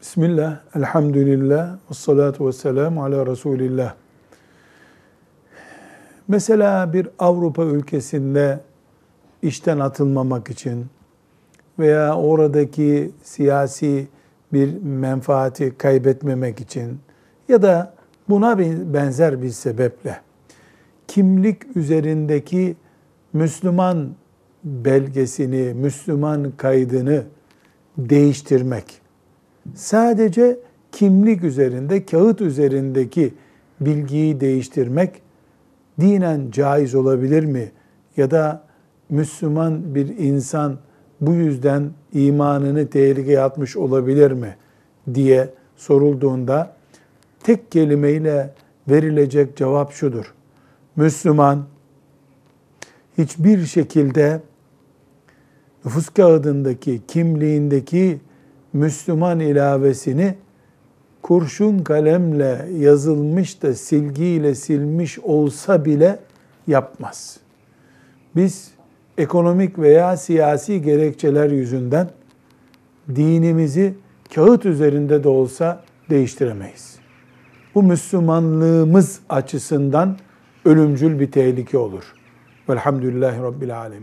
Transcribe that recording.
Bismillah, elhamdülillah, ve salatu ve selamu ala Resulillah. Mesela bir Avrupa ülkesinde işten atılmamak için veya oradaki siyasi bir menfaati kaybetmemek için ya da buna benzer bir sebeple kimlik üzerindeki Müslüman belgesini, Müslüman kaydını değiştirmek, sadece kimlik üzerinde, kağıt üzerindeki bilgiyi değiştirmek dinen caiz olabilir mi? Ya da Müslüman bir insan bu yüzden imanını tehlikeye atmış olabilir mi diye sorulduğunda tek kelimeyle verilecek cevap şudur. Müslüman hiçbir şekilde nüfus kağıdındaki, kimliğindeki Müslüman ilavesini kurşun kalemle yazılmış da silgiyle silmiş olsa bile yapmaz. Biz ekonomik veya siyasi gerekçeler yüzünden dinimizi kağıt üzerinde de olsa değiştiremeyiz. Bu Müslümanlığımız açısından ölümcül bir tehlike olur. Velhamdülillahi Rabbil Alemin.